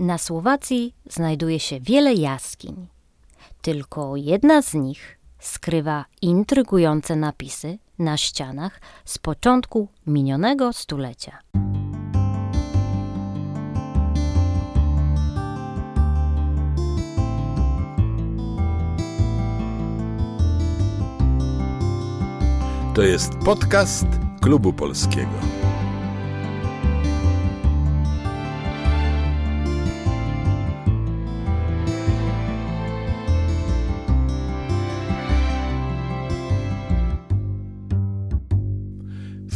Na Słowacji znajduje się wiele jaskiń. Tylko jedna z nich skrywa intrygujące napisy na ścianach z początku minionego stulecia. To jest podcast Klubu Polskiego.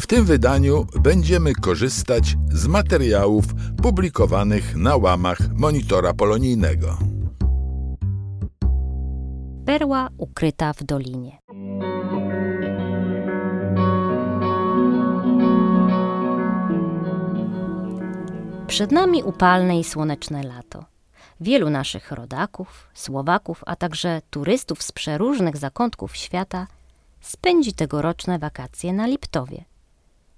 W tym wydaniu będziemy korzystać z materiałów publikowanych na łamach monitora polonijnego. Perła ukryta w dolinie. Przed nami upalne i słoneczne lato. Wielu naszych rodaków, Słowaków, a także turystów z przeróżnych zakątków świata spędzi tegoroczne wakacje na Liptowie,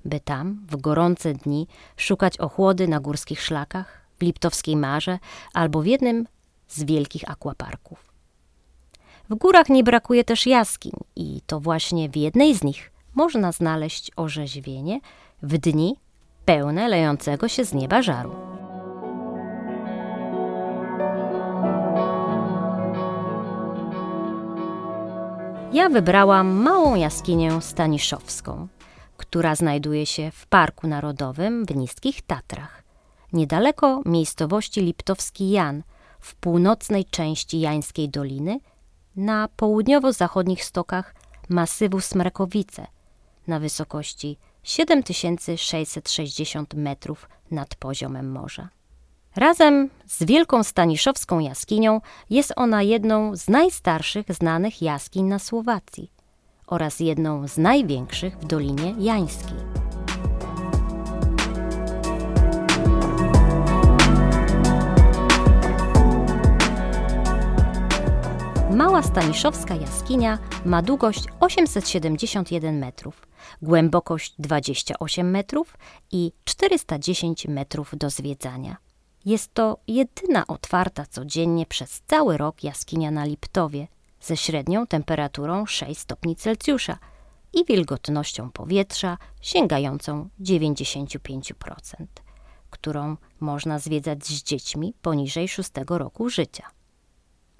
by tam w gorące dni szukać ochłody na górskich szlakach, w Liptowskiej Marze albo w jednym z wielkich akwaparków. W górach nie brakuje też jaskiń i to właśnie w jednej z nich można znaleźć orzeźwienie w dni pełne lejącego się z nieba żaru. Ja wybrałam małą jaskinię Staniszowską, która znajduje się w Parku Narodowym w Niskich Tatrach, niedaleko miejscowości Liptowski Jan, w północnej części Jańskiej Doliny, na południowo-zachodnich stokach masywu Smrekowice, na wysokości 7660 metrów nad poziomem morza. Razem z Wielką Staniszowską jaskinią jest ona jedną z najstarszych znanych jaskiń na Słowacji oraz jedną z największych w Dolinie Jańskiej. Mała Staniszowska jaskinia ma długość 871 metrów, głębokość 28 metrów i 410 metrów do zwiedzania. Jest to jedyna otwarta codziennie przez cały rok jaskinia na Liptowie ze średnią temperaturą 6 stopni Celsjusza i wilgotnością powietrza sięgającą 95%, którą można zwiedzać z dziećmi poniżej 6 roku życia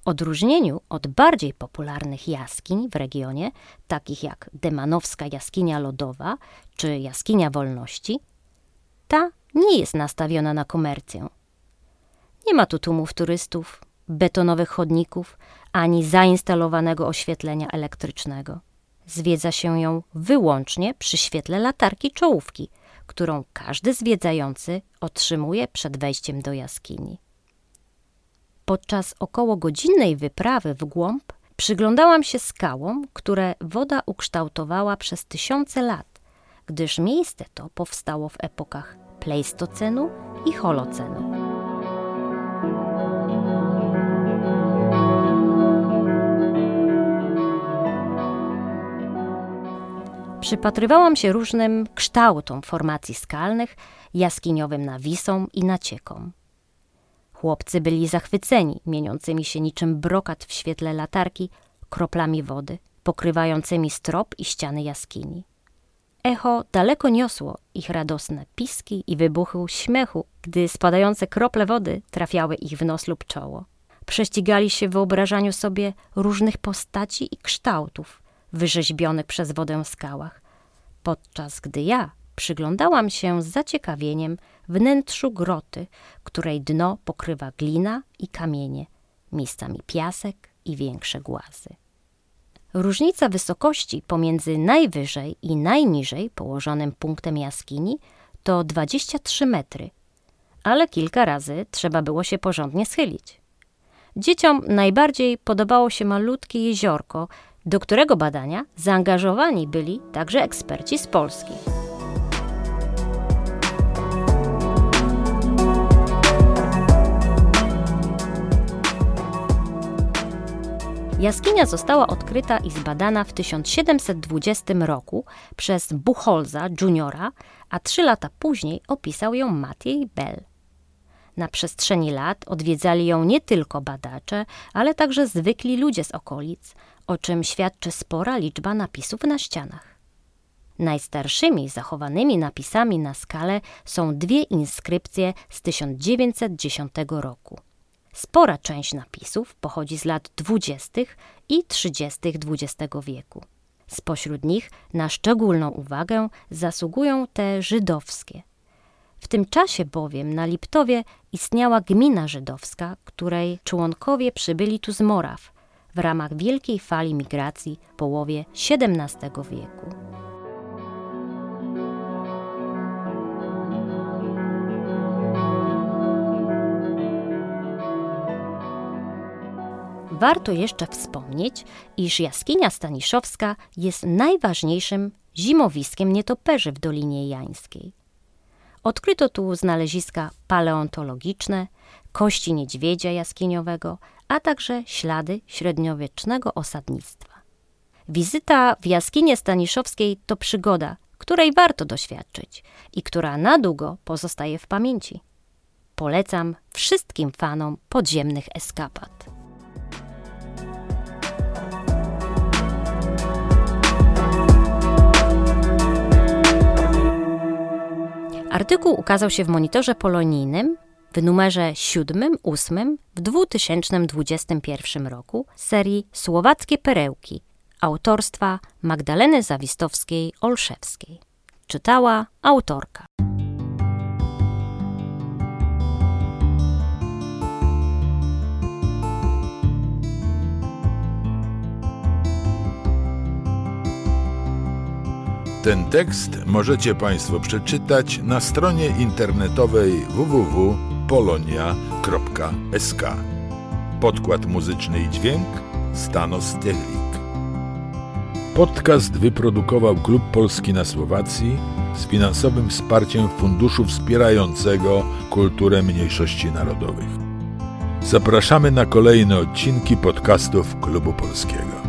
odróżnieniu od bardziej popularnych jaskiń w regionie, takich jak Demanowska Jaskinia Lodowa czy Jaskinia Wolności, ta nie jest nastawiona na komercję. Nie ma tu tłumów turystów, betonowych chodników ani zainstalowanego oświetlenia elektrycznego. Zwiedza się ją wyłącznie przy świetle latarki czołówki, którą każdy zwiedzający otrzymuje przed wejściem do jaskini. Podczas około godzinnej wyprawy w głąb przyglądałam się skałom, które woda ukształtowała przez tysiące lat, gdyż miejsce to powstało w epokach Pleistocenu i Holocenu. Przypatrywałam się różnym kształtom formacji skalnych, jaskiniowym nawisom i naciekom. Chłopcy byli zachwyceni, mieniącymi się niczym brokat w świetle latarki, kroplami wody, pokrywającymi strop i ściany jaskini. Echo daleko niosło ich radosne piski i wybuchy śmiechu, gdy spadające krople wody trafiały ich w nos lub czoło. Prześcigali się w wyobrażaniu sobie różnych postaci i kształtów, wyrzeźbionych przez wodę skałach, podczas gdy ja przyglądałam się z zaciekawieniem wnętrzu groty, której dno pokrywa glina i kamienie, miejscami piasek i większe głazy. Różnica wysokości pomiędzy najwyżej i najniżej położonym punktem jaskini to 23 metry, ale kilka razy trzeba było się porządnie schylić. Dzieciom najbardziej podobało się malutkie jeziorko, do którego badania zaangażowani byli także eksperci z Polski. Jaskinia została odkryta i zbadana w 1720 roku przez Buchholza juniora, a trzy lata później opisał ją Mathiej Bell. Na przestrzeni lat odwiedzali ją nie tylko badacze, ale także zwykli ludzie z okolic, o czym świadczy spora liczba napisów na ścianach. Najstarszymi zachowanymi napisami na skale są dwie inskrypcje z 1910 roku. Spora część napisów pochodzi z lat 20. i 30. XX wieku. Spośród nich na szczególną uwagę zasługują te żydowskie. W tym czasie bowiem na Liptowie istniała gmina żydowska, której członkowie przybyli tu z Moraw w ramach wielkiej fali migracji w połowie XVII wieku. Warto jeszcze wspomnieć, iż jaskinia Staniszowska jest najważniejszym zimowiskiem nietoperzy w Dolinie Jańskiej. Odkryto tu znaleziska paleontologiczne, kości niedźwiedzia jaskiniowego, a także ślady średniowiecznego osadnictwa. Wizyta w jaskinie Staniszowskiej to przygoda, której warto doświadczyć i która na długo pozostaje w pamięci. Polecam wszystkim fanom podziemnych eskapad. Artykuł ukazał się w monitorze polonijnym w numerze 7-8 w 2021 roku serii Słowackie Perełki autorstwa Magdaleny Zawistowskiej-Olszewskiej. Czytała autorka. Ten tekst możecie Państwo przeczytać na stronie internetowej www.polonia.sk. Podkład muzyczny i dźwięk Stanos Techlik. Podcast wyprodukował Klub Polski na Słowacji z finansowym wsparciem Funduszu Wspierającego Kulturę Mniejszości Narodowych. Zapraszamy na kolejne odcinki podcastów Klubu Polskiego.